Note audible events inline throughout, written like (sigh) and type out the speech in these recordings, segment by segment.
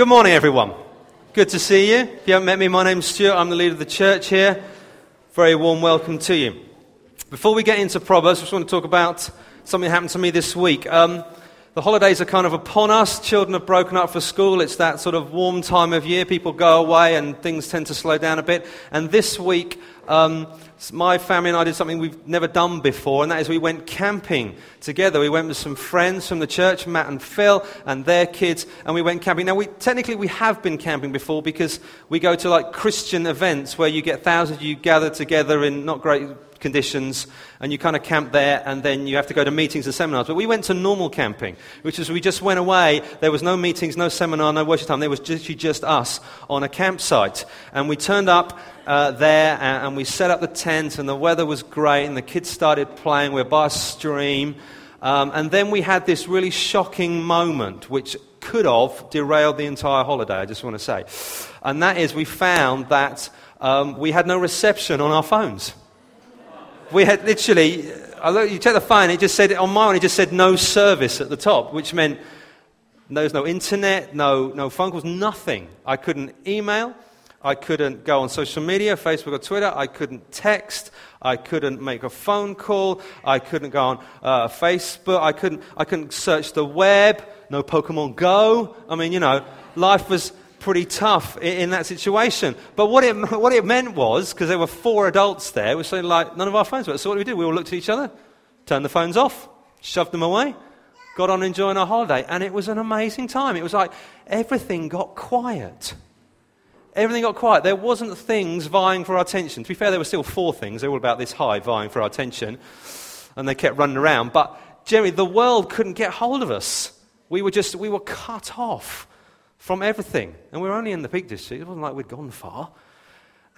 Good morning, everyone. Good to see you. If you haven't met me, my name's Stuart. I'm the leader of the church here. Very warm welcome to you. Before we get into Proverbs, I just want to talk about something that happened to me this week. Um, the holidays are kind of upon us. Children have broken up for school. It's that sort of warm time of year. People go away and things tend to slow down a bit. And this week, um, my family and I did something we've never done before, and that is we went camping together. We went with some friends from the church, Matt and Phil, and their kids, and we went camping. Now, we, technically, we have been camping before because we go to like Christian events where you get thousands of you gathered together in not great conditions, and you kind of camp there, and then you have to go to meetings and seminars. But we went to normal camping, which is we just went away. There was no meetings, no seminar, no worship time. There was just, just us on a campsite. And we turned up uh, there, and, and, we set up the tent, and the weather was great, and the kids started playing. We were by a stream. Um, and then we had this really shocking moment, which could have derailed the entire holiday, I just want to say. And that is, we found that um, we had no reception on our phones we had literally, although you check the phone, it just said, on my one, it just said no service at the top, which meant there was no internet, no, no phone calls, nothing. I couldn't email. I couldn't go on social media, Facebook or Twitter. I couldn't text. I couldn't make a phone call. I couldn't go on uh, Facebook. I couldn't, I couldn't search the web. No Pokemon Go. I mean, you know, life was pretty tough in, in that situation. But what it, (laughs) what it meant was, because there were four adults there, was something like none of our phones worked. So what did we do? We all looked at each other, turned the phones off, shoved them away, got on enjoying our holiday. And it was an amazing time. It was like everything got quiet. Everything got quiet. There wasn't things vying for our attention. To be fair, there were still four things. They were all about this high vying for our attention. And they kept running around. But generally, the world couldn't get hold of us. We were just, we were cut off from everything. And we were only in the Peak District, it wasn't like we'd gone far.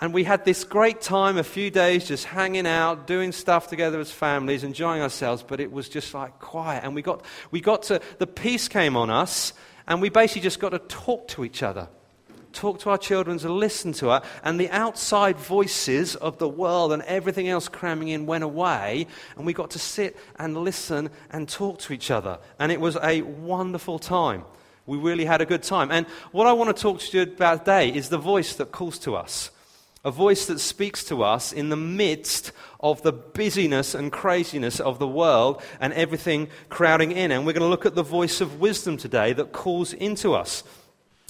And we had this great time, a few days just hanging out, doing stuff together as families, enjoying ourselves, but it was just like quiet. And we got, we got to, the peace came on us, and we basically just got to talk to each other. Talk to our children, to listen to her, and the outside voices of the world and everything else cramming in went away, and we got to sit and listen and talk to each other. And it was a wonderful time. We really had a good time. And what I want to talk to you about today is the voice that calls to us. A voice that speaks to us in the midst of the busyness and craziness of the world and everything crowding in. And we're going to look at the voice of wisdom today that calls into us.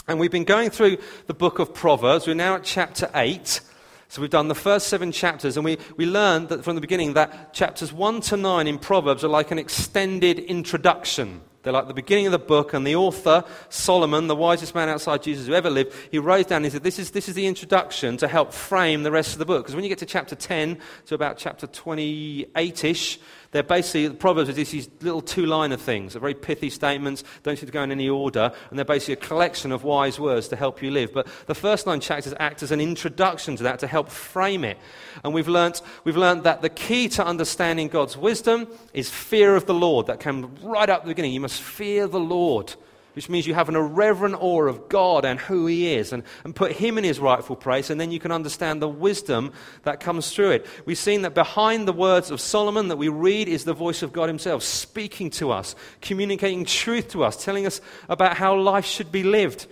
And we've been going through the book of Proverbs. We're now at chapter 8. So we've done the first seven chapters, and we, we learned that from the beginning that chapters 1 to 9 in Proverbs are like an extended introduction they're like the beginning of the book, and the author, Solomon, the wisest man outside Jesus who ever lived, he wrote down, he said, this is, this is the introduction to help frame the rest of the book. Because when you get to chapter 10 to about chapter 28 ish, they're basically, the Proverbs are these little two liner things, they're very pithy statements, don't seem to go in any order, and they're basically a collection of wise words to help you live. But the first nine chapters act as an introduction to that to help frame it. And we've learnt, we've learnt that the key to understanding God's wisdom is fear of the Lord. That came right up at the beginning. You must fear the Lord which means you have an irreverent awe of God and who He is, and, and put Him in His rightful place, and then you can understand the wisdom that comes through it. We've seen that behind the words of Solomon that we read is the voice of God Himself speaking to us, communicating truth to us, telling us about how life should be lived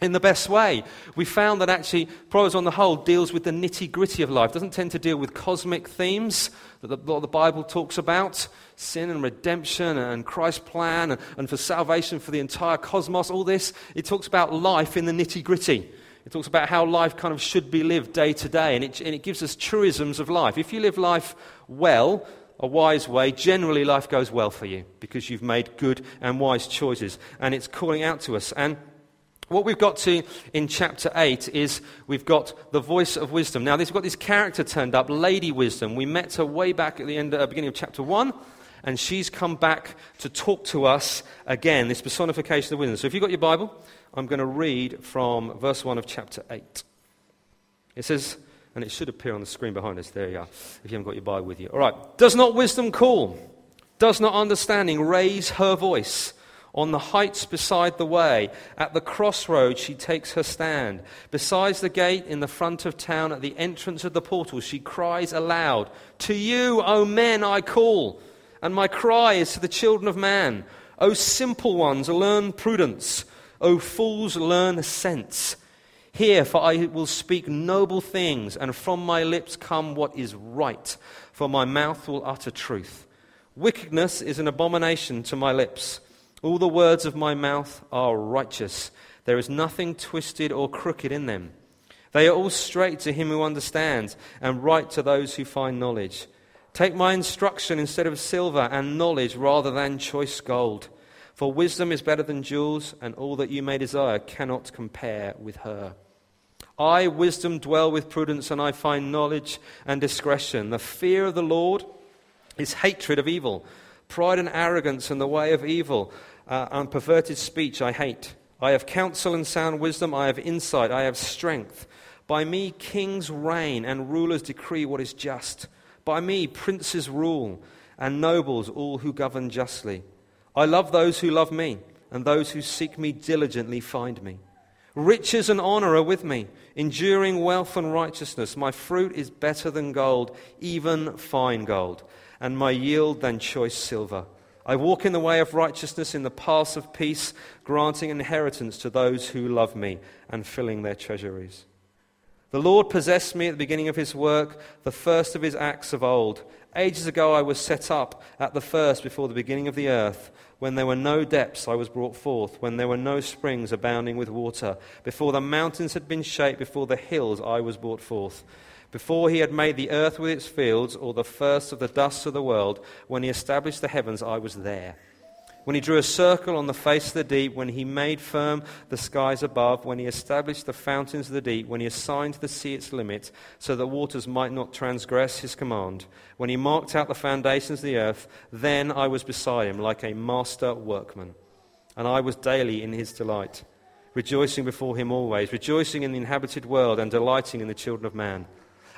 in the best way. We found that actually Proverbs on the whole deals with the nitty gritty of life, doesn't tend to deal with cosmic themes that the, the Bible talks about sin and redemption and Christ's plan and, and for salvation for the entire cosmos, all this. It talks about life in the nitty gritty. It talks about how life kind of should be lived day to day, and it, and it gives us truisms of life. If you live life well, a wise way, generally life goes well for you because you've made good and wise choices. And it's calling out to us. And what we've got to in chapter 8 is we've got the voice of wisdom. Now, we've got this character turned up, Lady Wisdom. We met her way back at the end, uh, beginning of chapter 1, and she's come back to talk to us again, this personification of wisdom. So if you've got your Bible, I'm going to read from verse 1 of chapter 8. It says, and it should appear on the screen behind us. There you are, if you haven't got your Bible with you. All right. Does not wisdom call? Does not understanding raise her voice? On the heights beside the way, at the crossroads, she takes her stand. Besides the gate in the front of town, at the entrance of the portal, she cries aloud, To you, O men, I call, and my cry is to the children of man. O simple ones, learn prudence. O fools, learn sense. Hear, for I will speak noble things, and from my lips come what is right, for my mouth will utter truth. Wickedness is an abomination to my lips. All the words of my mouth are righteous. There is nothing twisted or crooked in them. They are all straight to him who understands, and right to those who find knowledge. Take my instruction instead of silver, and knowledge rather than choice gold. For wisdom is better than jewels, and all that you may desire cannot compare with her. I, wisdom, dwell with prudence, and I find knowledge and discretion. The fear of the Lord is hatred of evil. Pride and arrogance and the way of evil uh, and perverted speech I hate. I have counsel and sound wisdom. I have insight. I have strength. By me, kings reign and rulers decree what is just. By me, princes rule and nobles, all who govern justly. I love those who love me, and those who seek me diligently find me. Riches and honor are with me, enduring wealth and righteousness. My fruit is better than gold, even fine gold, and my yield than choice silver. I walk in the way of righteousness in the paths of peace, granting inheritance to those who love me and filling their treasuries. The Lord possessed me at the beginning of his work, the first of his acts of old. Ages ago I was set up at the first before the beginning of the earth. When there were no depths, I was brought forth. When there were no springs abounding with water. Before the mountains had been shaped, before the hills, I was brought forth. Before he had made the earth with its fields, or the first of the dust of the world, when he established the heavens, I was there when he drew a circle on the face of the deep, when he made firm the skies above, when he established the fountains of the deep, when he assigned the sea its limit, so that waters might not transgress his command, when he marked out the foundations of the earth, then I was beside him like a master workman. And I was daily in his delight, rejoicing before him always, rejoicing in the inhabited world and delighting in the children of man.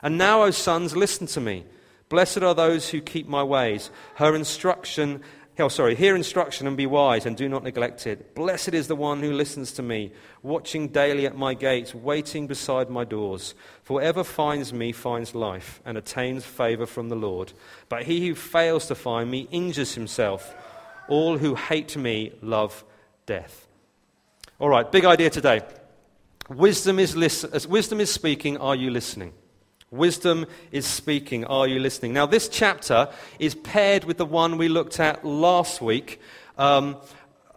And now, O sons, listen to me. Blessed are those who keep my ways. Her instruction Oh, sorry, hear instruction and be wise and do not neglect it. Blessed is the one who listens to me, watching daily at my gates, waiting beside my doors. For whoever finds me finds life and attains favor from the Lord. But he who fails to find me injures himself. All who hate me love death. All right, big idea today. Wisdom is, lis- wisdom is speaking. Are you listening? Wisdom is speaking. Are you listening? Now, this chapter is paired with the one we looked at last week um,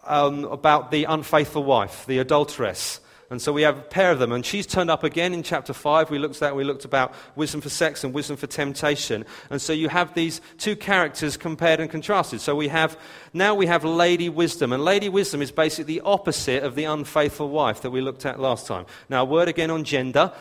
um, about the unfaithful wife, the adulteress. And so we have a pair of them. And she's turned up again in chapter 5. We looked at we looked about wisdom for sex and wisdom for temptation. And so you have these two characters compared and contrasted. So we have now we have Lady Wisdom. And Lady Wisdom is basically the opposite of the unfaithful wife that we looked at last time. Now, a word again on gender.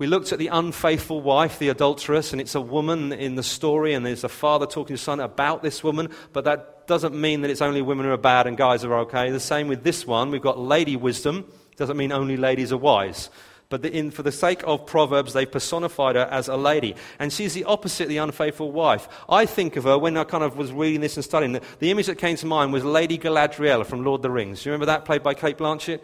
We looked at the unfaithful wife, the adulteress, and it's a woman in the story, and there's a father talking to son about this woman, but that doesn't mean that it's only women who are bad and guys are okay. The same with this one. We've got lady wisdom. Doesn't mean only ladies are wise. But the, in, for the sake of Proverbs, they personified her as a lady. And she's the opposite of the unfaithful wife. I think of her, when I kind of was reading this and studying, the, the image that came to mind was Lady Galadriel from Lord of the Rings. Do you remember that, played by Cate Blanchett?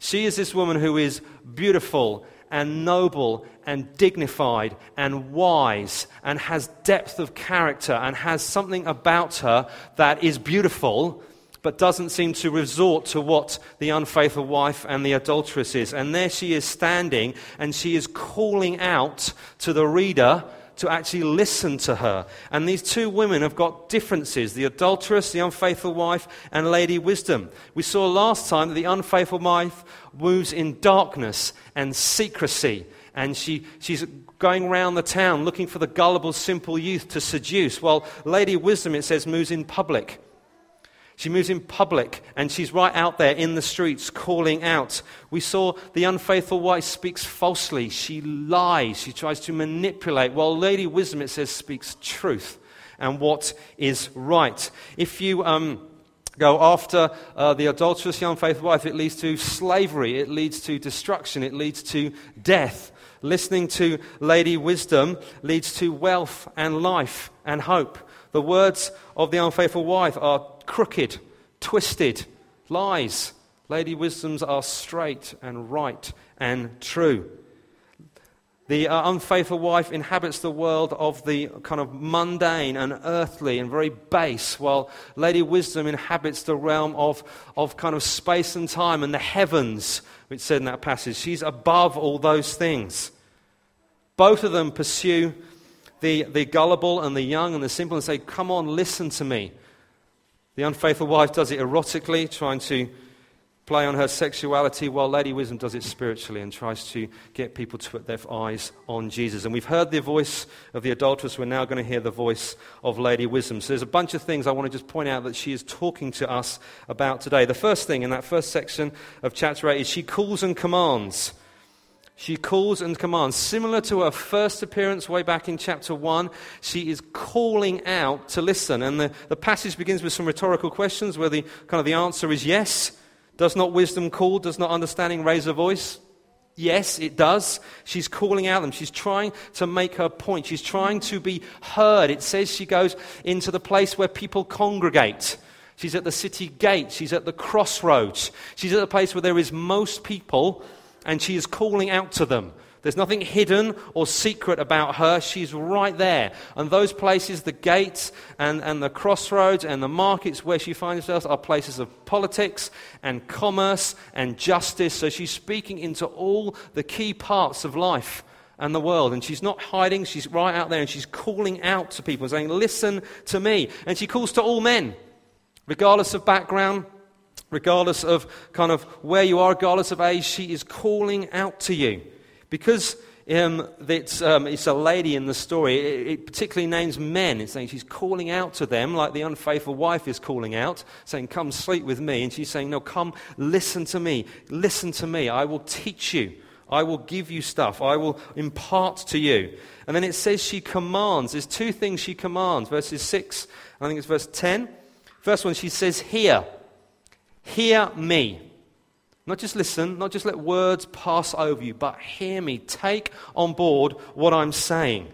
She is this woman who is beautiful and noble and dignified and wise and has depth of character and has something about her that is beautiful but doesn't seem to resort to what the unfaithful wife and the adulteress is. And there she is standing and she is calling out to the reader to actually listen to her. And these two women have got differences the adulteress, the unfaithful wife, and Lady Wisdom. We saw last time that the unfaithful wife moves in darkness and secrecy. And she, she's going around the town looking for the gullible, simple youth to seduce, while Lady Wisdom, it says, moves in public she moves in public and she's right out there in the streets calling out. We saw the unfaithful wife speaks falsely. She lies. She tries to manipulate. While Lady Wisdom, it says, speaks truth and what is right. If you. Um, go after uh, the adulterous, the unfaithful wife, it leads to slavery, it leads to destruction, it leads to death. Listening to Lady Wisdom leads to wealth and life and hope. The words of the unfaithful wife are crooked, twisted, lies. Lady Wisdoms are straight and right and true. The uh, unfaithful wife inhabits the world of the kind of mundane and earthly and very base, while Lady Wisdom inhabits the realm of, of kind of space and time and the heavens, which said in that passage. She's above all those things. Both of them pursue the, the gullible and the young and the simple and say, Come on, listen to me. The unfaithful wife does it erotically, trying to play on her sexuality, while Lady Wisdom does it spiritually and tries to get people to put their eyes on Jesus. And we've heard the voice of the adulteress. We're now going to hear the voice of Lady Wisdom. So there's a bunch of things I want to just point out that she is talking to us about today. The first thing in that first section of chapter 8 is she calls and commands. She calls and commands. Similar to her first appearance way back in chapter 1, she is calling out to listen. And the, the passage begins with some rhetorical questions where the kind of the answer is yes. Does not wisdom call? Does not understanding raise a voice? Yes, it does. She's calling out them. She's trying to make her point. She's trying to be heard. It says she goes into the place where people congregate. She's at the city gate. She's at the crossroads. She's at the place where there is most people and she is calling out to them. There's nothing hidden or secret about her. She's right there. And those places, the gates and, and the crossroads and the markets where she finds herself, are places of politics and commerce and justice. So she's speaking into all the key parts of life and the world. And she's not hiding, she's right out there and she's calling out to people, saying, Listen to me. And she calls to all men, regardless of background, regardless of kind of where you are, regardless of age, she is calling out to you. Because um, it's, um, it's, a lady in the story, it, it, particularly names men. It's saying she's calling out to them, like the unfaithful wife is calling out, saying, Come sleep with me. And she's saying, No, come listen to me. Listen to me. I will teach you. I will give you stuff. I will impart to you. And then it says she commands. There's two things she commands. Verses 6, I think it's verse 10. First one, she says, Hear. Hear me. Not just listen, not just let words pass over you, but hear me. Take on board what I'm saying.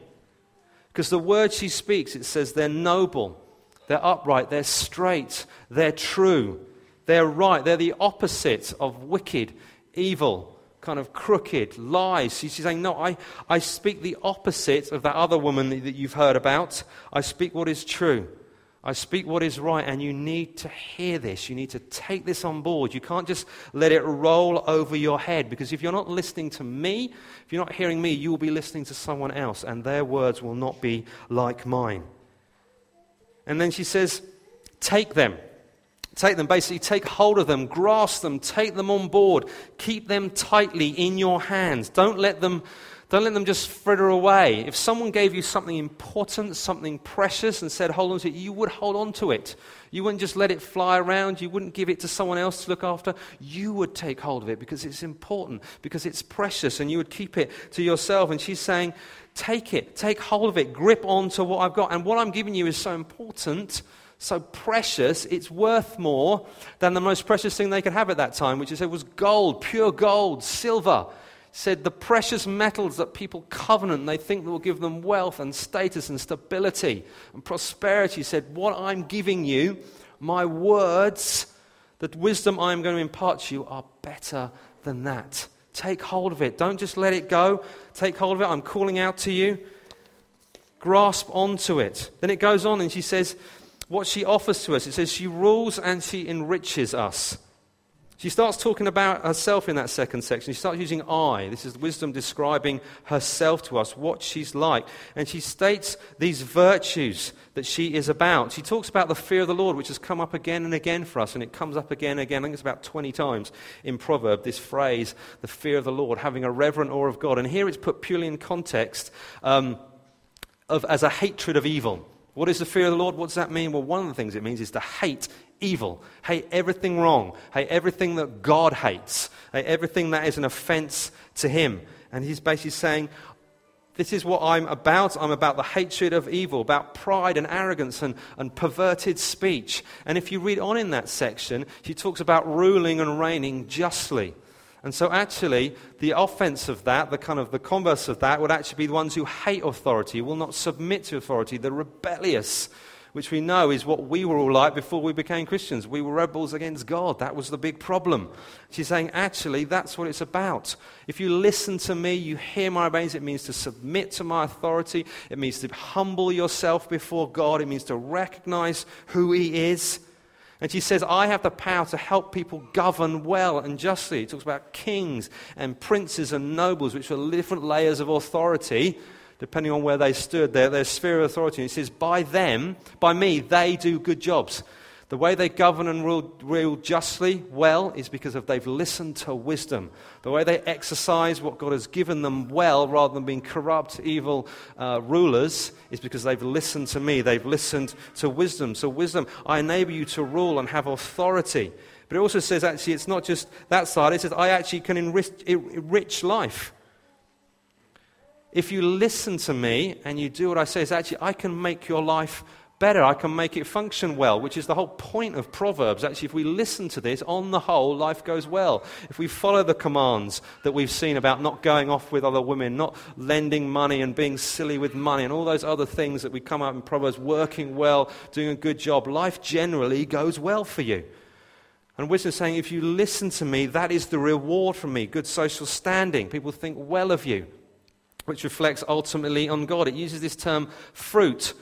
Because the words she speaks, it says they're noble, they're upright, they're straight, they're true, they're right, they're the opposite of wicked, evil, kind of crooked, lies. She's saying, No, I, I speak the opposite of that other woman that you've heard about. I speak what is true. I speak what is right, and you need to hear this. You need to take this on board. You can't just let it roll over your head because if you're not listening to me, if you're not hearing me, you will be listening to someone else, and their words will not be like mine. And then she says, Take them. Take them, basically, take hold of them, grasp them, take them on board, keep them tightly in your hands. Don't let them don't let them just fritter away. If someone gave you something important, something precious, and said, hold on to it, you would hold on to it. You wouldn't just let it fly around. You wouldn't give it to someone else to look after. You would take hold of it because it's important, because it's precious, and you would keep it to yourself. And she's saying, take it, take hold of it, grip on to what I've got. And what I'm giving you is so important so precious, it's worth more than the most precious thing they could have at that time, which is it was gold, pure gold, silver said the precious metals that people covenant, they think that will give them wealth and status and stability and prosperity. said, What I'm giving you, my words, that wisdom I am going to impart to you, are better than that. Take hold of it. Don't just let it go. Take hold of it. I'm calling out to you. Grasp onto it. Then it goes on and she says, what she offers to us. It says, she rules and she enriches us. She starts talking about herself in that second section. She starts using I. This is wisdom describing herself to us, what she's like. And she states these virtues that she is about. She talks about the fear of the Lord, which has come up again and again for us, and it comes up again and again. I think it's about 20 times in Proverb, this phrase, the fear of the Lord, having a reverent awe of God. And here it's put purely in context um, of, as a hatred of evil. What is the fear of the Lord? What does that mean? Well, one of the things it means is to hate evil, hate everything wrong, hate everything that God hates, hate everything that is an offense to Him. And He's basically saying, this is what I'm about. I'm about the hatred of evil, about pride and arrogance and, and perverted speech. And if you read on in that section, she talks about ruling and reigning justly. And so, actually, the offense of that, the kind of the converse of that, would actually be the ones who hate authority, will not submit to authority, the rebellious, which we know is what we were all like before we became Christians. We were rebels against God. That was the big problem. She's saying, actually, that's what it's about. If you listen to me, you hear my ways, it means to submit to my authority, it means to humble yourself before God, it means to recognize who He is. And she says, I have the power to help people govern well and justly. He talks about kings and princes and nobles, which are different layers of authority, depending on where they stood, their, their sphere of authority. And he says, By them, by me, they do good jobs. The way they govern and rule, rule, justly well is because of they've listened to wisdom. The way they exercise what God has given them well, rather than being corrupt, evil uh, rulers, is because they've listened to me. They've listened to wisdom. So, wisdom, I enable you to rule and have authority. But it also says, actually, it's not just that side. It says, I actually can enrich, enrich life. If you listen to me and you do what I say, it's actually, I can make your life better. I can make it function well, which is the whole point of Proverbs. Actually, if we listen to this, on the whole, life goes well. If we follow the commands that we've seen about not going off with other women, not lending money and being silly with money, and all those other things that we come up in Proverbs, working well, doing a good job, life generally goes well for you. And wisdom is saying, if you listen to me, that is the reward from me. Good social standing. People think well of you, which reflects ultimately on God. It uses this term fruit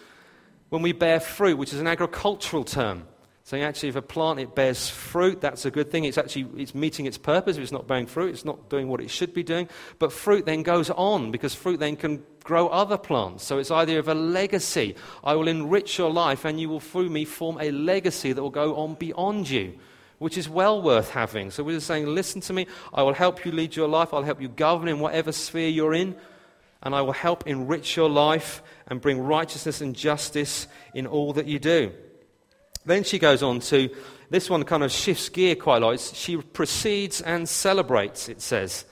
when we bear fruit, which is an agricultural term. Saying actually, if a plant it bears fruit, that's a good thing. It's actually it's meeting its purpose. If it's not bearing fruit, it's not doing what it should be doing. But fruit then goes on because fruit then can grow other plants. So it's idea of a legacy. I will enrich your life, and you will through me form a legacy that will go on beyond you, which is well worth having. So we're just saying, listen to me. I will help you lead your life. I'll help you govern in whatever sphere you're in and I will help enrich your life and bring righteousness and justice in all that you do. Then she goes on to this one kind of shifts gear quite a lot. She proceeds and celebrates, it says.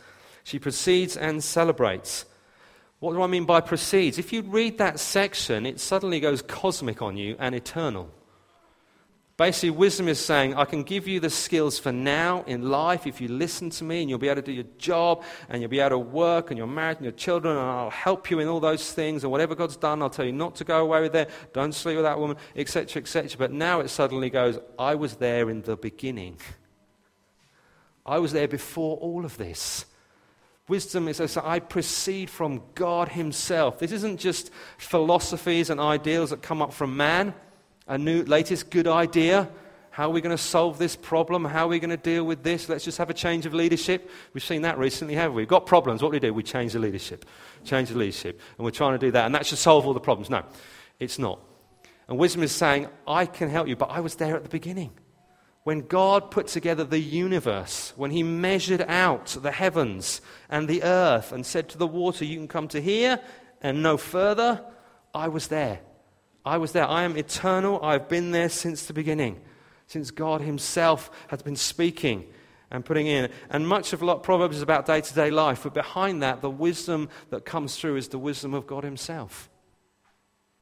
She proceeds and celebrates. What do I mean by proceeds? If you read that section, it suddenly goes cosmic on you and eternal. Basically, wisdom is saying, I can give you the skills for now in life if you listen to me, and you'll be able to do your job, and you'll be able to work, and you're married, and your children, and I'll help you in all those things, and whatever God's done, I'll tell you not to go away with it, don't sleep with that woman, etc., etc. But now it suddenly goes, I was there in the beginning. I was there before all of this. Wisdom is, so I proceed from God Himself. This isn't just philosophies and ideals that come up from man a new, latest good idea. How are we going to solve this problem? How are we going to deal with this? Let's just have a change of leadership. We've seen that recently, haven't we? We've got problems. What do we do? We change the leadership. Change the leadership. And we're trying to do that. And that should solve all the problems. No, it's not. And wisdom is saying, I can help you, but I was there at the beginning. When God put together the universe, when He measured out the heavens and the earth and said to the water, You can come to here and no further, I was there. I was there. I am eternal. I've been there since the beginning, since God Himself has been speaking and putting in. And much of Proverbs is about day to day life, but behind that, the wisdom that comes through is the wisdom of God Himself.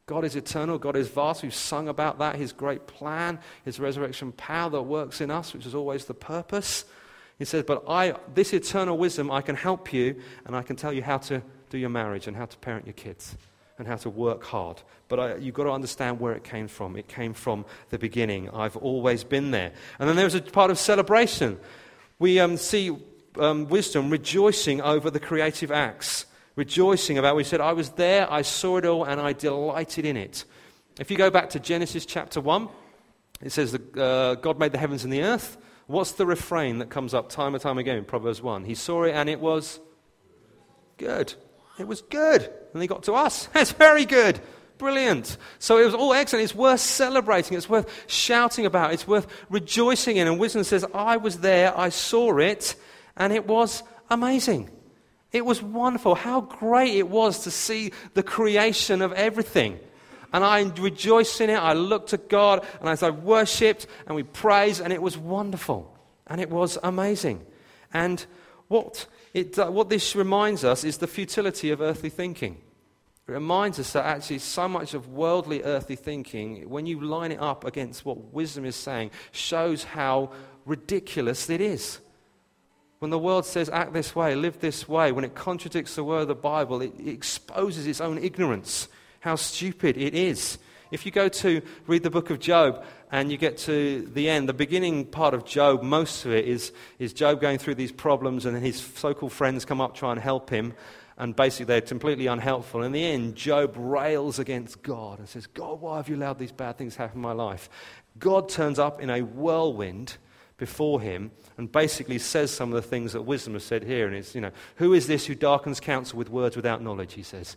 God is eternal. God is vast. We've sung about that, His great plan, His resurrection power that works in us, which is always the purpose. He says, But I, this eternal wisdom, I can help you, and I can tell you how to do your marriage and how to parent your kids and how to work hard. But I, you've got to understand where it came from. It came from the beginning. I've always been there. And then there's a part of celebration. We um, see um, wisdom rejoicing over the creative acts, rejoicing about, we said, I was there, I saw it all, and I delighted in it. If you go back to Genesis chapter 1, it says that uh, God made the heavens and the earth. What's the refrain that comes up time and time again in Proverbs 1? He saw it and it was good. It was good. And they got to us. (laughs) It's very good. Brilliant. So it was all excellent. It's worth celebrating. It's worth shouting about. It's worth rejoicing in. And wisdom says, I was there, I saw it, and it was amazing. It was wonderful. How great it was to see the creation of everything. And I rejoiced in it. I looked at God and as I worshipped and we praised, and it was wonderful. And it was amazing. And what it, uh, what this reminds us is the futility of earthly thinking. It reminds us that actually so much of worldly earthly thinking, when you line it up against what wisdom is saying, shows how ridiculous it is. When the world says act this way, live this way, when it contradicts the word of the Bible, it, it exposes its own ignorance, how stupid it is. If you go to read the book of Job and you get to the end, the beginning part of Job, most of it is, is Job going through these problems, and then his so called friends come up, try and help him, and basically they're completely unhelpful. In the end, Job rails against God and says, God, why have you allowed these bad things to happen in my life? God turns up in a whirlwind before him and basically says some of the things that wisdom has said here. And it's, you know, who is this who darkens counsel with words without knowledge? He says.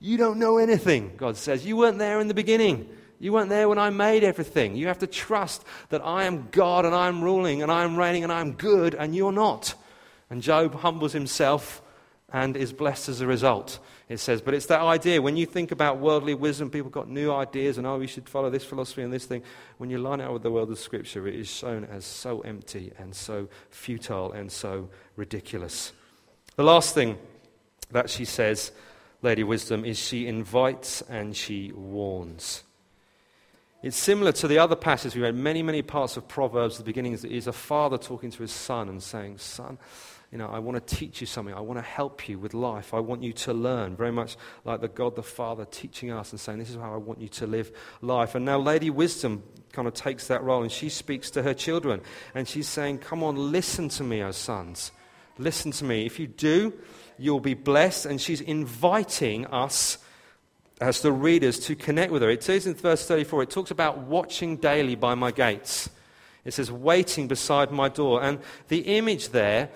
You don't know anything, God says. You weren't there in the beginning. You weren't there when I made everything. You have to trust that I am God and I'm ruling and I'm reigning and I'm good and you're not. And Job humbles himself and is blessed as a result it says. But it's that idea. When you think about worldly wisdom, people got new ideas and, oh, we should follow this philosophy and this thing. When you line it up with the world of Scripture, it is shown as so empty and so futile and so ridiculous. The last thing that she says, Lady Wisdom, is she invites and she warns. It's similar to the other passage we read, many, many parts of Proverbs, the beginnings, is a father talking to his son and saying, Son, you know, I want to teach you something. I want to help you with life. I want you to learn. Very much like the God the Father teaching us and saying, This is how I want you to live life. And now Lady Wisdom kind of takes that role and she speaks to her children. And she's saying, Come on, listen to me, O sons. Listen to me. If you do, you'll be blessed. And she's inviting us as the readers to connect with her. It says in verse 34, it talks about watching daily by my gates. It says, waiting beside my door. And the image there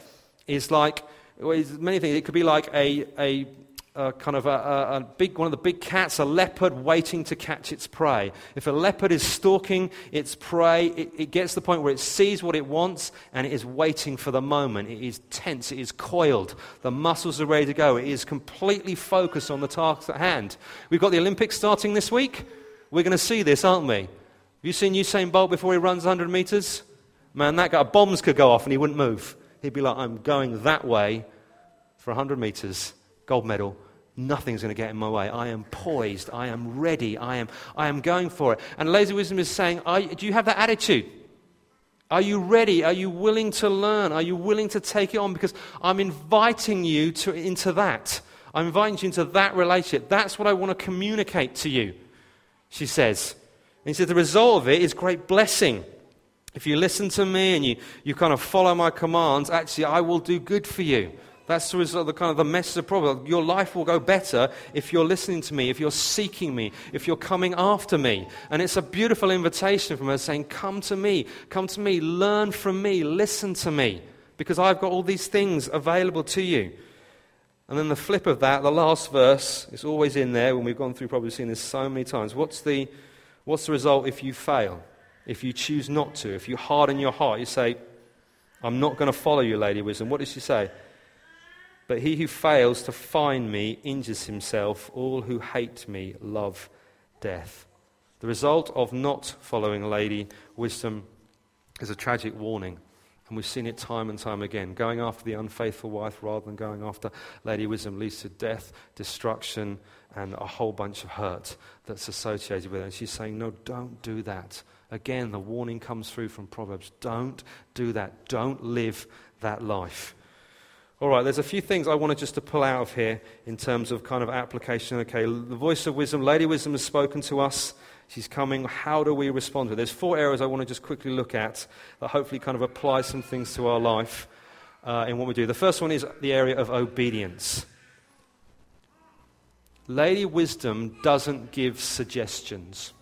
is like well, many things. It could be like a, a, a kind of a, a, big, one of the big cats, a leopard waiting to catch its prey. If a leopard is stalking its prey, it, it gets to the point where it sees what it wants and it is waiting for the moment. It is tense, it is coiled, the muscles are ready to go. It is completely focused on the task at hand. We've got the Olympics starting this week. We're going to see this, aren't we? Have you seen Usain Bolt before he runs 100 meters? Man, that guy, bombs could go off and he wouldn't move. He'd be like, I'm going that way for 100 meters, gold medal. Nothing's going to get in my way. I am poised. I am ready. I am, I am going for it. And Lady Wisdom is saying, Do you have that attitude? Are you ready? Are you willing to learn? Are you willing to take it on? Because I'm inviting you to, into that. I'm inviting you into that relationship. That's what I want to communicate to you, she says. And he said, The result of it is great blessing. If you listen to me and you, you kind of follow my commands, actually, I will do good for you. That's the the kind of the message of Proverbs. Your life will go better if you're listening to me, if you're seeking me, if you're coming after me. And it's a beautiful invitation from her saying, Come to me, come to me, learn from me, listen to me, because I've got all these things available to you. And then the flip of that, the last verse, is always in there when we've gone through, probably seen this so many times. What's the, what's the result if you fail? if you choose not to, if you harden your heart, you say, I'm not going to follow you, Lady Wisdom. What does she say? But he who fails to find me injures himself. All who hate me love death. The result of not following Lady Wisdom is a tragic warning. And we've seen it time and time again. Going after the unfaithful wife rather than going after Lady Wisdom leads to death, destruction, and a whole bunch of hurt that's associated with it. And she's saying, No, don't do that. Again, the warning comes through from Proverbs. Don't do that. Don't live that life. All right, there's a few things I wanted just to pull out of here in terms of kind of application. Okay, the voice of wisdom, Lady Wisdom has spoken to us. She's coming. How do we respond to it? There's four areas I want to just quickly look at that hopefully kind of apply some things to our life uh, in what we do. The first one is the area of obedience. Lady Wisdom doesn't give suggestions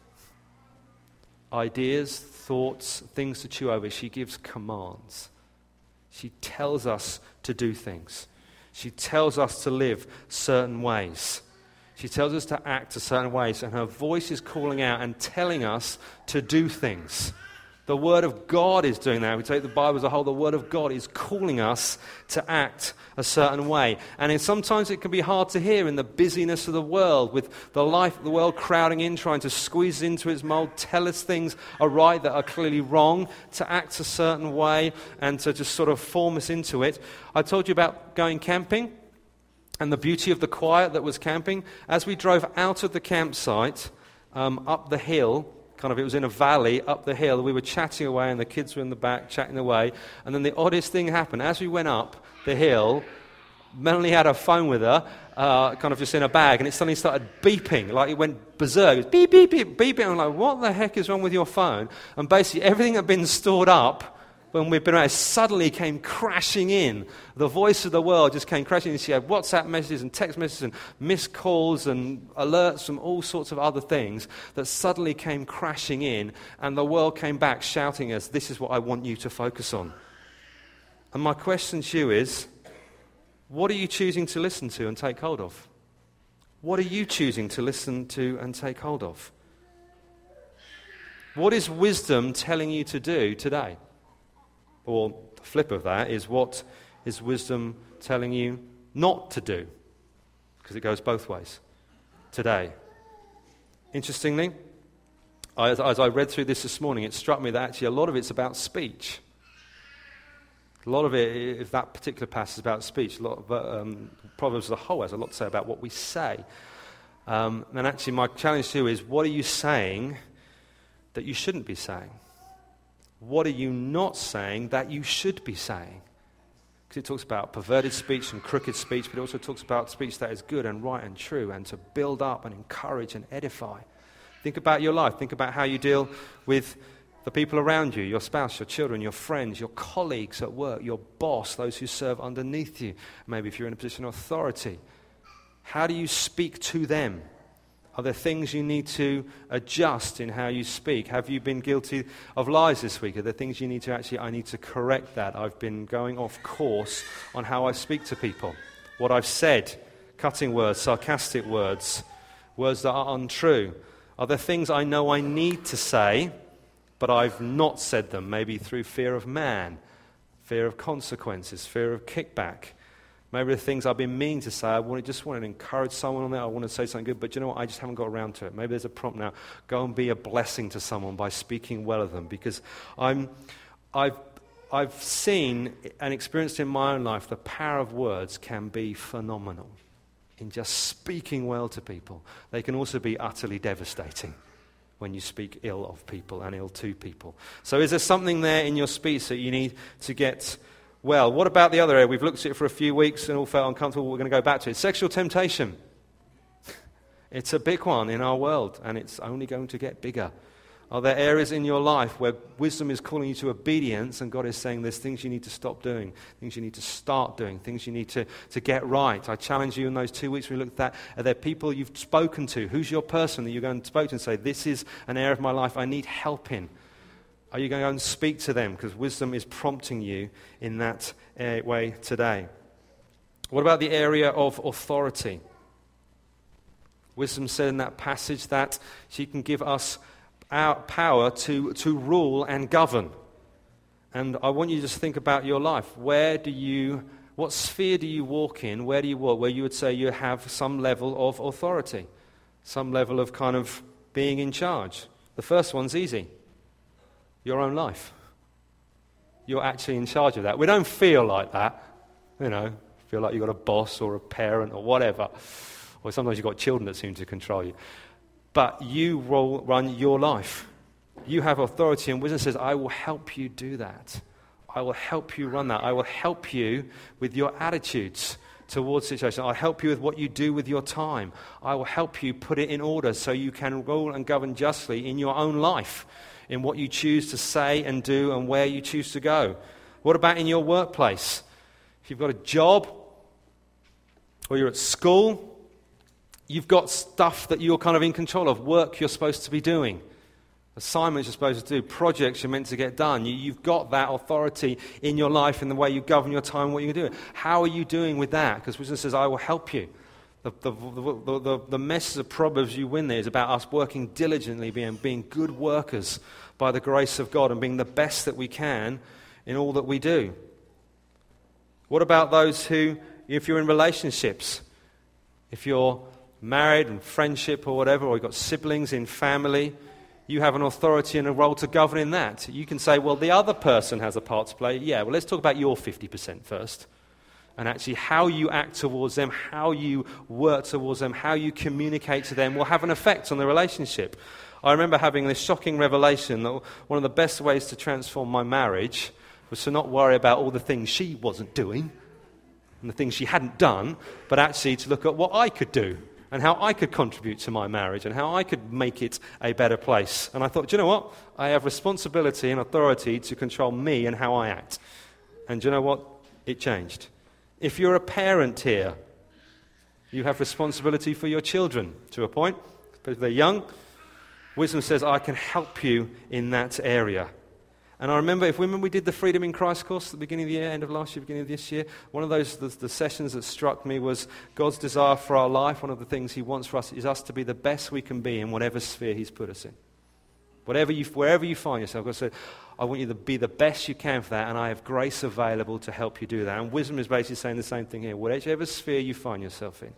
ideas, thoughts, things to chew over. She gives commands. She tells us to do things. She tells us to live certain ways. She tells us to act a certain ways, and her voice is calling out and telling us to do things. The Word of God is doing that. We take the Bible as a whole, the Word of God is calling us to act a certain way. And sometimes it can be hard to hear in the busyness of the world, with the life of the world crowding in, trying to squeeze into its mold, tell us things are right that are clearly wrong, to act a certain way, and to just sort of form us into it. I told you about going camping and the beauty of the quiet that was camping. As we drove out of the campsite, um, up the hill, kind of, it was in a valley up the hill. We were chatting away, and the kids were in the back chatting away. And then the oddest thing happened. As we went up the hill, Melanie had her phone with her, uh, kind of just in a bag, and it suddenly started beeping, like it went berserk. It was beep, beep, beep, beeping. I'm like, what the heck is wrong with your phone? And basically, everything had been stored up when we've been around, suddenly came crashing in. The voice of the world just came crashing in. She had WhatsApp messages and text messages and missed calls and alerts from all sorts of other things that suddenly came crashing in, and the world came back shouting us, This is what I want you to focus on. And my question to you is what are you choosing to listen to and take hold of? What are you choosing to listen to and take hold of? What is wisdom telling you to do today? Or the flip of that is what is wisdom telling you not to do? Because it goes both ways today. Interestingly, as, as, I read through this this morning, it struck me that actually a lot of it's about speech. A lot of it, if that particular passage is about speech, a lot of um, Proverbs as a whole has a lot to say about what we say. Um, and actually, my challenge to you is what are you saying that you shouldn't be saying? What are you not saying that you should be saying? Because it talks about perverted speech and crooked speech, but it also talks about speech that is good and right and true and to build up and encourage and edify. Think about your life. Think about how you deal with the people around you your spouse, your children, your friends, your colleagues at work, your boss, those who serve underneath you. Maybe if you're in a position of authority. How do you speak to them? Are there things you need to adjust in how you speak? Have you been guilty of lies this week? Are there things you need to actually, I need to correct that? I've been going off course on how I speak to people. What I've said, cutting words, sarcastic words, words that are untrue. Are there things I know I need to say, but I've not said them? Maybe through fear of man, fear of consequences, fear of kickback. Maybe the things I've been meaning to say, I want to, just want to encourage someone on that. I want to say something good, but you know what? I just haven't got around to it. Maybe there's a prompt now. Go and be a blessing to someone by speaking well of them because I'm, I've, I've seen and experienced in my own life the power of words can be phenomenal in just speaking well to people. They can also be utterly devastating when you speak ill of people and ill to people. So, is there something there in your speech that you need to get well. What about the other area? We've looked at it for a few weeks and all felt uncomfortable. We're going to go back to it. Sexual temptation. (laughs) it's a big one in our world, and it's only going to get bigger. Are there areas in your life where wisdom is calling you to obedience and God is saying there's things you need to stop doing, things you need to start doing, things you need to, to get right? I challenge you in those two weeks we looked at that. Are there people you've spoken to? Who's your person that you're going to spoke to and say, This is an area of my life I need help in? Are you going to go and speak to them? Because wisdom is prompting you in that uh, way today. What about the area of authority? Wisdom said in that passage that she can give us our power to, to rule and govern. And I want you to just think about your life. Where do you, what sphere do you walk in? Where do you walk? Where you would say you have some level of authority, some level of kind of being in charge. The first one's easy your own life. You're actually in charge of that. We don't feel like that, you know, feel like you've got a boss or a parent or whatever. Or sometimes you've got children that seem to control you. But you will run your life. You have authority, and wisdom says, I will help you do that. I will help you run that. I will help you with your attitudes towards situations. I'll help you with what you do with your time. I will help you put it in order so you can rule and govern justly in your own life in what you choose to say and do and where you choose to go? What about in your workplace? If you've got a job or you're at school, you've got stuff that you're kind of in control of, work you're supposed to be doing, assignments you're supposed to do, projects you're meant to get done. You, have got that authority in your life in the way you govern your time, what you do. How are you doing with that? Because wisdom says, I will help you. The, the, the, the, the of Proverbs you win there is about us working diligently, being, being good workers by the grace of God and being the best that we can in all that we do. What about those who, if you're in relationships, if you're married and friendship or whatever, or you've got siblings in family, you have an authority and a role to govern in that. You can say, well, the other person has a part to play. Yeah, well, let's talk about your 50% first and actually how you act towards them, how you work towards them, how you communicate to them will have an effect on the relationship. I remember having this shocking revelation that one of the best ways to transform my marriage was to not worry about all the things she wasn't doing and the things she hadn't done, but actually to look at what I could do and how I could contribute to my marriage and how I could make it a better place. And I thought, you know what? I have responsibility and authority to control me and how I act. And you know what? It changed. If you're a parent here, you have responsibility for your children to a point, but if they're young. Wisdom says, I can help you in that area. And I remember, if women, we did the Freedom in Christ course at the beginning of the year, end of last year, beginning of this year. One of those the, the, sessions that struck me was God's desire for our life. One of the things He wants for us is us to be the best we can be in whatever sphere He's put us in. Whatever you, wherever you find yourself, God said, I want you to be the best you can for that, and I have grace available to help you do that. And wisdom is basically saying the same thing here. Whatever sphere you find yourself in,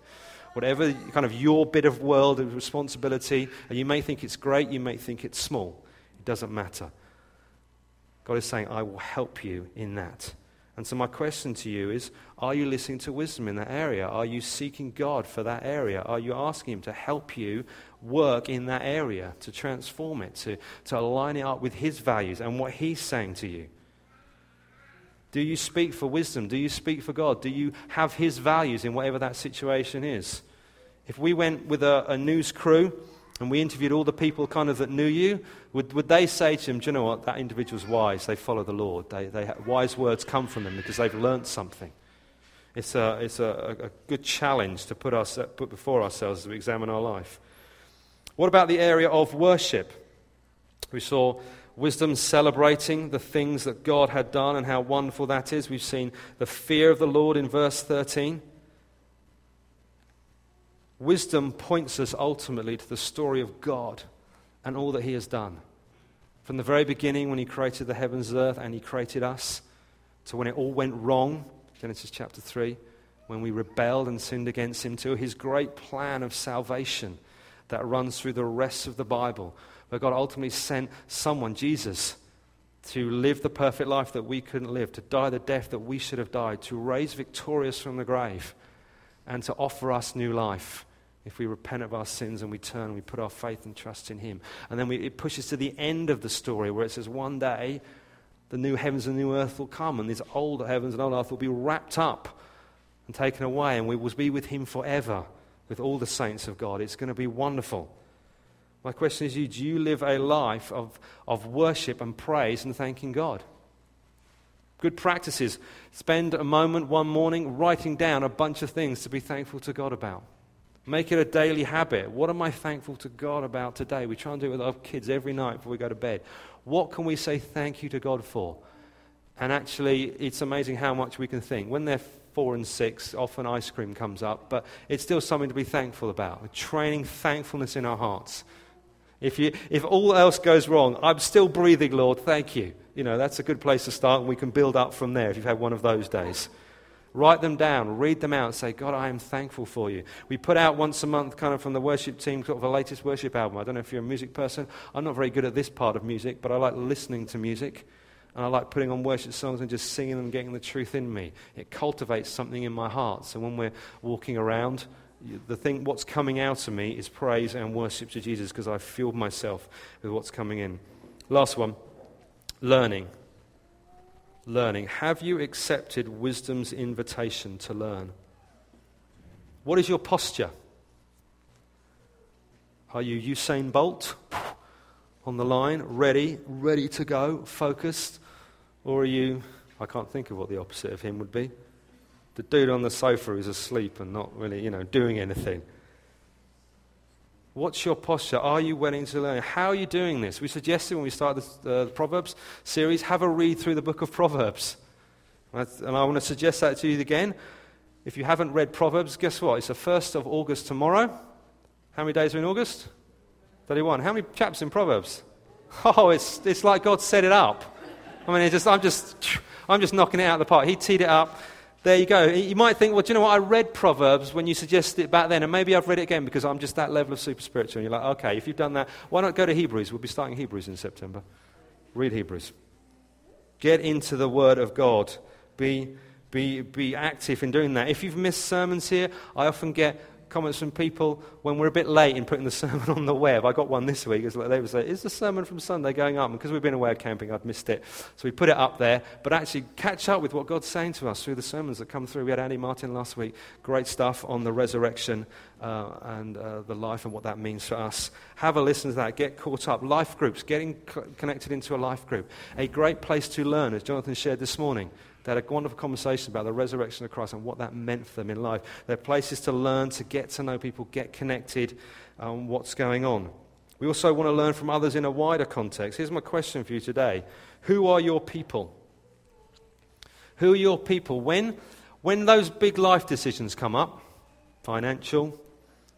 whatever kind of your bit of world of responsibility, and you may think it's great, you may think it's small. It doesn't matter. God is saying, I will help you in that. And so, my question to you is Are you listening to wisdom in that area? Are you seeking God for that area? Are you asking Him to help you work in that area, to transform it, to, to align it up with His values and what He's saying to you? Do you speak for wisdom? Do you speak for God? Do you have His values in whatever that situation is? If we went with a, a news crew and we interviewed all the people kind of that knew you, would, would they say to him, do you know what, that individual's wise, they follow the Lord, they, they wise words come from them because they've learnt something. It's, a, it's a, a good challenge to put, us, put before ourselves as we examine our life. What about the area of worship? We saw wisdom celebrating the things that God had done and how wonderful that is. We've seen the fear of the Lord in verse 13. Wisdom points us ultimately to the story of God and all that He has done. From the very beginning, when He created the heavens and earth and He created us, to when it all went wrong, Genesis chapter 3, when we rebelled and sinned against Him, to His great plan of salvation that runs through the rest of the Bible, where God ultimately sent someone, Jesus, to live the perfect life that we couldn't live, to die the death that we should have died, to raise victorious from the grave, and to offer us new life if we repent of our sins and we turn and we put our faith and trust in Him. And then we, it pushes to the end of the story where it says, one day the new heavens and new earth will come, and these old heavens and old earth will be wrapped up and taken away, and we will be with Him forever with all the saints of God. It's going to be wonderful. My question is you do you live a life of, of worship and praise and thanking God? Good practices. Spend a moment one morning writing down a bunch of things to be thankful to God about. Make it a daily habit. What am I thankful to God about today? We try and do it with our kids every night before we go to bed. What can we say thank you to God for? And actually, it's amazing how much we can think. When they're four and six, often ice cream comes up, but it's still something to be thankful about. training thankfulness in our hearts. If, you, if all else goes wrong, I'm still breathing, Lord, thank you. You know, that's a good place to start, and we can build up from there if you've had one of those days. Write them down, read them out, say, God, I am thankful for you. We put out once a month, kind of from the worship team, sort of the latest worship album. I don't know if you're a music person. I'm not very good at this part of music, but I like listening to music. And I like putting on worship songs and just singing them, getting the truth in me. It cultivates something in my heart. So when we're walking around, the thing, what's coming out of me is praise and worship to Jesus because I've filled myself with what's coming in. Last one learning. Learning. Have you accepted wisdom's invitation to learn? What is your posture? Are you Usain Bolt on the line, ready, ready to go, focused? Or are you, I can't think of what the opposite of him would be. The dude on the sofa who's asleep and not really, you know, doing anything. What's your posture? Are you willing to learn? How are you doing this? We suggested when we started the, uh, the Proverbs series, have a read through the book of Proverbs. And I want to suggest that to you again. If you haven't read Proverbs, guess what? It's the 1st of August tomorrow. How many days are in August? 31. How many chapters in Proverbs? (laughs) Oh, it's, it's like God set it up. I mean, just, I'm, just, I'm just knocking it out of the park. He teed it up. There you go. You might think, well, do you know what? I read Proverbs when you suggested it back then, and maybe I've read it again because I'm just that level of super spiritual. And you're like, okay, if you've done that, why not go to Hebrews? We'll be starting Hebrews in September. Read Hebrews. Get into the Word of God. Be, be, be active in doing that. If you've missed sermons here, I often get comments from people when we're a bit late in putting the (laughs) sermon on the web. I got one this week. They would say, Is the sermon from Sunday going up? Because we've been away camping, I'd missed it. So we put it up there. But actually, catch up with what God's saying to us through the sermons that come through. We had Andy Martin last week. Great stuff on the resurrection uh, and uh, the life and what that means for us. Have a listen to that. Get caught up. Life groups, getting connected into a life group. A great place to learn, as Jonathan shared this morning. They had a wonderful conversation about the resurrection of Christ and what that meant for them in life. They're places to learn, to get to know people, get connected um, what's going on. We also want to learn from others in a wider context. Here's my question for you today Who are your people? Who are your people? When, when those big life decisions come up, financial,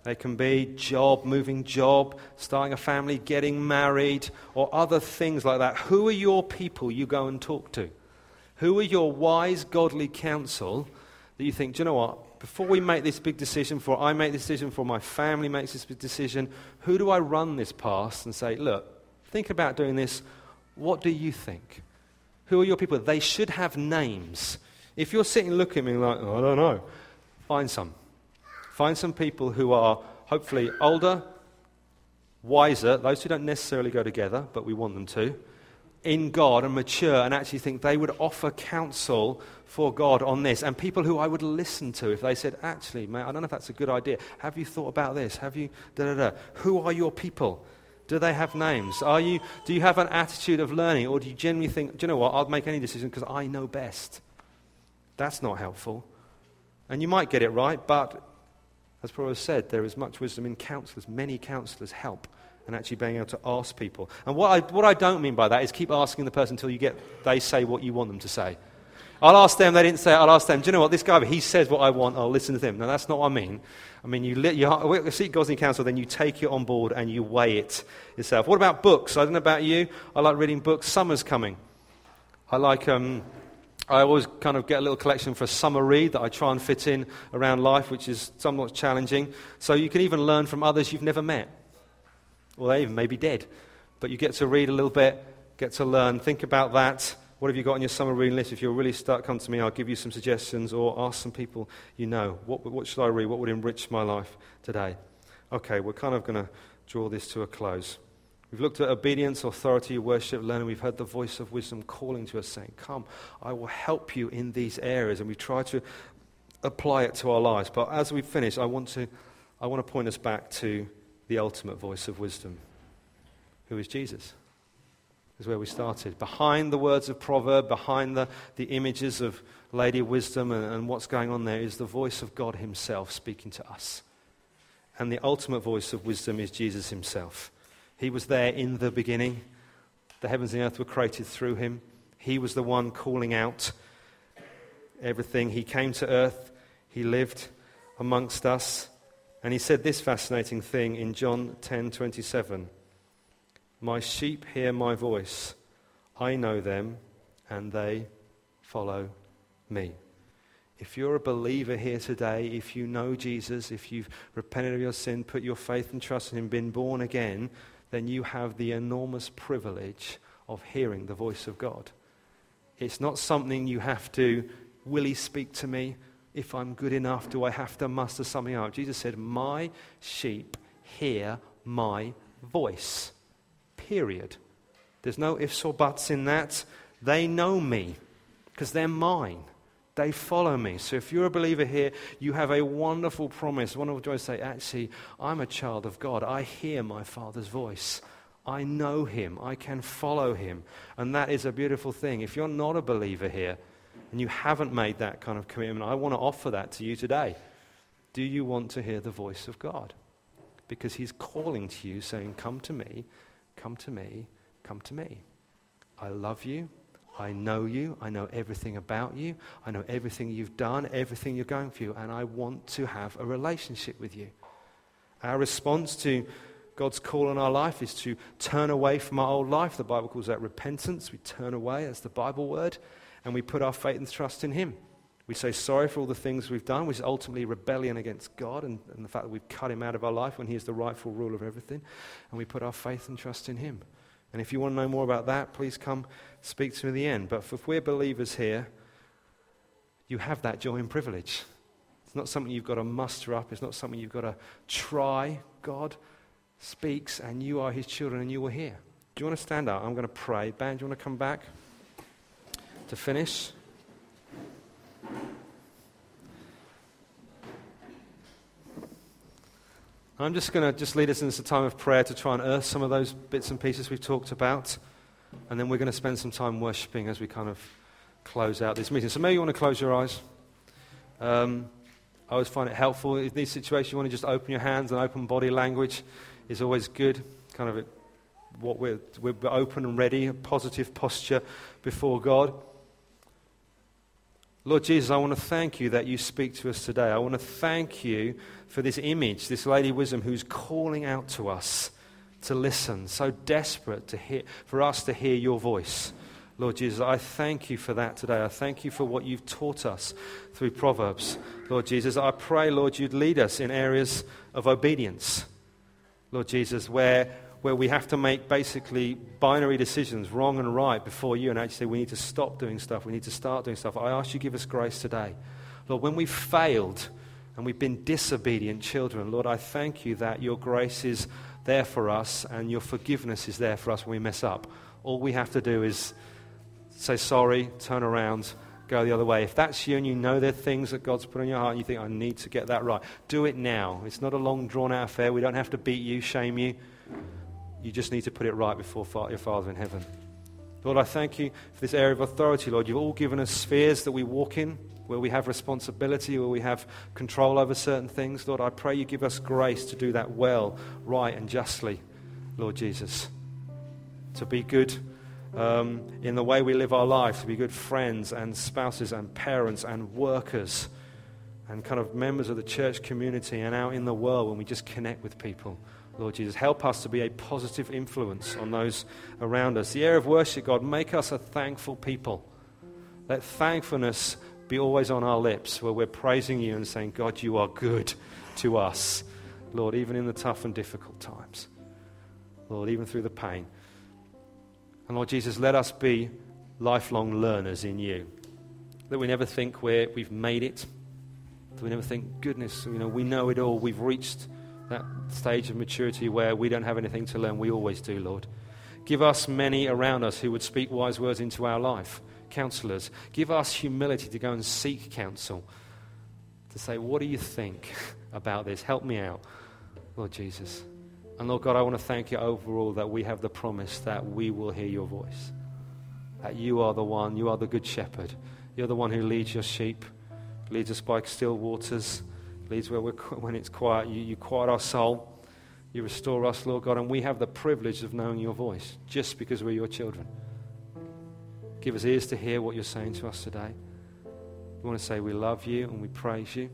they can be job, moving job, starting a family, getting married, or other things like that. Who are your people you go and talk to? Who are your wise, godly counsel that you think, do you know what? Before we make this big decision, before I make this decision, before my family makes this big decision, who do I run this past and say, look, think about doing this. What do you think? Who are your people? They should have names. If you're sitting looking at me like, oh, I don't know, find some. Find some people who are hopefully older, wiser, those who don't necessarily go together, but we want them to in God and mature and actually think they would offer counsel for God on this. And people who I would listen to if they said, actually, mate, I don't know if that's a good idea. Have you thought about this? Have you, da da da. Who are your people? Do they have names? Are you, do you have an attitude of learning? Or do you genuinely think, do you know what, I'll make any decision because I know best? That's not helpful. And you might get it right, but as Proverbs said, there is much wisdom in counselors. Many counselors help and actually being able to ask people. And what I, what I don't mean by that is keep asking the person until you get, they say what you want them to say. I'll ask them, they didn't say I'll ask them, do you know what, this guy, he says what I want, I'll listen to him. Now, that's not what I mean. I mean, you, you seek God's counsel, then you take it on board and you weigh it yourself. What about books? I don't know about you. I like reading books. Summer's coming. I like, um, I always kind of get a little collection for a summer read that I try and fit in around life, which is somewhat challenging. So you can even learn from others you've never met. Or they even may be dead. But you get to read a little bit, get to learn. Think about that. What have you got on your summer reading list? If you're really stuck, come to me. I'll give you some suggestions or ask some people you know. What, what should I read? What would enrich my life today? Okay, we're kind of going to draw this to a close. We've looked at obedience, authority, worship, learning. We've heard the voice of wisdom calling to us, saying, Come, I will help you in these areas. And we try to apply it to our lives. But as we finish, I want to, I want to point us back to the ultimate voice of wisdom, who is Jesus. Is where we started. Behind the words of proverb, behind the, the images of Lady Wisdom and, and what's going on there is the voice of God Himself speaking to us. And the ultimate voice of wisdom is Jesus Himself. He was there in the beginning. The heavens and the earth were created through Him. He was the one calling out everything. He came to earth. He lived amongst us. And he said this fascinating thing in John 10:27. My sheep hear my voice. I know them and they follow me. If you're a believer here today, if you know Jesus, if you've repented of your sin, put your faith and trust in him, been born again, then you have the enormous privilege of hearing the voice of God. It's not something you have to, will he speak to me? if I'm good enough? Do I have to muster something up? Jesus said, My sheep hear my voice. Period. There's no ifs or buts in that. They know me because they're mine. They follow me. So if you're a believer here, you have a wonderful promise. Wonderful joy to say, actually, I'm a child of God. I hear my Father's voice. I know him. I can follow him. And that is a beautiful thing. If you're not a believer here, and you haven't made that kind of commitment, I want to offer that to you today. Do you want to hear the voice of God? Because He's calling to you, saying, Come to me, come to me, come to me. I love you. I know you. I know everything about you. I know everything you've done, everything you're going through, and I want to have a relationship with you. Our response to God's call in our life is to turn away from our old life. The Bible calls that repentance. We turn away, that's the Bible word and we put our faith and trust in Him. We say sorry for all the things we've done, which is ultimately rebellion against God and, and the fact that we've cut Him out of our life when He is the rightful ruler of everything. And we put our faith and trust in Him. And if you want to know more about that, please come speak to me at the end. But if we're believers here, you have that joy and privilege. It's not something you've got to muster up, it's not something you've got to try. God speaks, and you are his children, and you will hear. Do you want to stand up? I'm going to pray. Band, do you want to come back to finish? I'm just going to just lead us into a time of prayer to try and earth some of those bits and pieces we've talked about. And then we're going to spend some time worshiping as we kind of close out this meeting. So maybe you want to close your eyes. Um, I always find it helpful in these situations. You want to just open your hands and open body language is always good. Kind of what we're, we're open and ready, a positive posture before God. Lord Jesus, I want to thank you that you speak to us today. I want to thank you for this image, this Lady Wisdom who's calling out to us to listen, so desperate to hear, for us to hear your voice. Lord Jesus, I thank you for that today. I thank you for what you've taught us through Proverbs. Lord Jesus, I pray, Lord, you'd lead us in areas of obedience. Lord Jesus, where, where we have to make basically binary decisions, wrong and right, before you, and actually say we need to stop doing stuff, we need to start doing stuff. I ask you give us grace today. Lord, when we've failed and we've been disobedient children, Lord, I thank you that your grace is there for us and your forgiveness is there for us when we mess up. All we have to do is say sorry, turn around, go the other way. If that's you and you know there are things that God's put in your heart and you think, I need to get that right, do it now. It's not a long, drawn out affair. We don't have to beat you, shame you. You just need to put it right before your Father in heaven. Lord, I thank you for this area of authority, Lord. You've all given us spheres that we walk in, where we have responsibility, where we have control over certain things. Lord, I pray you give us grace to do that well, right, and justly, Lord Jesus. To be good um, in the way we live our life, to be good friends and spouses and parents and workers and kind of members of the church community and out in the world when we just connect with people. Lord Jesus, help us to be a positive influence on those around us. The area of worship, God, make us a thankful people. Let thankfulness be always on our lips where we're praising you and saying, God, you are good to us. Lord, even in the tough and difficult times. Lord, even through the pain. And Lord Jesus, let us be lifelong learners in you. That we never think we're, we've made it. That we never think, goodness, you know, we know it all. We've reached that stage of maturity where we don't have anything to learn. We always do, Lord. Give us many around us who would speak wise words into our life. Counselors. Give us humility to go and seek counsel. To say, what do you think (laughs) about this? Help me out, Lord Jesus. And Lord God, I want to thank you overall that we have the promise that we will hear your voice. That you are the one, you are the good shepherd. You're the one who leads your sheep, leads us by still waters, leads where we're, (laughs) when it's quiet. You, you quiet our soul. You restore us, Lord God, and we have the privilege of knowing your voice just because we're your children. Give us ears to hear what you're saying to us today. We want to say we love you and we praise you.